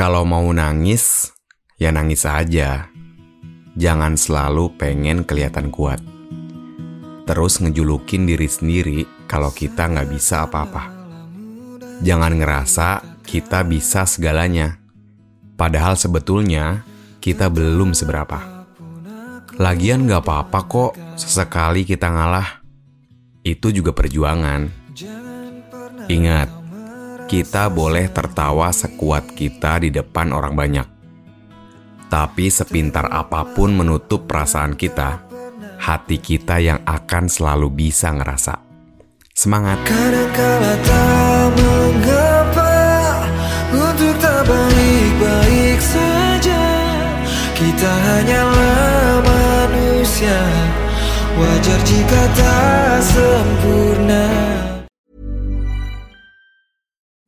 Kalau mau nangis, ya nangis aja. Jangan selalu pengen kelihatan kuat. Terus ngejulukin diri sendiri kalau kita nggak bisa apa-apa. Jangan ngerasa kita bisa segalanya. Padahal sebetulnya kita belum seberapa. Lagian nggak apa-apa kok sesekali kita ngalah. Itu juga perjuangan. Ingat, kita boleh tertawa sekuat kita di depan orang banyak. Tapi sepintar apa pun menutup perasaan kita, hati kita yang akan selalu bisa ngerasa. Semangat! Kadangkala tak mengapa Untuk tak baik-baik saja Kita hanyalah manusia Wajar jika tak sempurna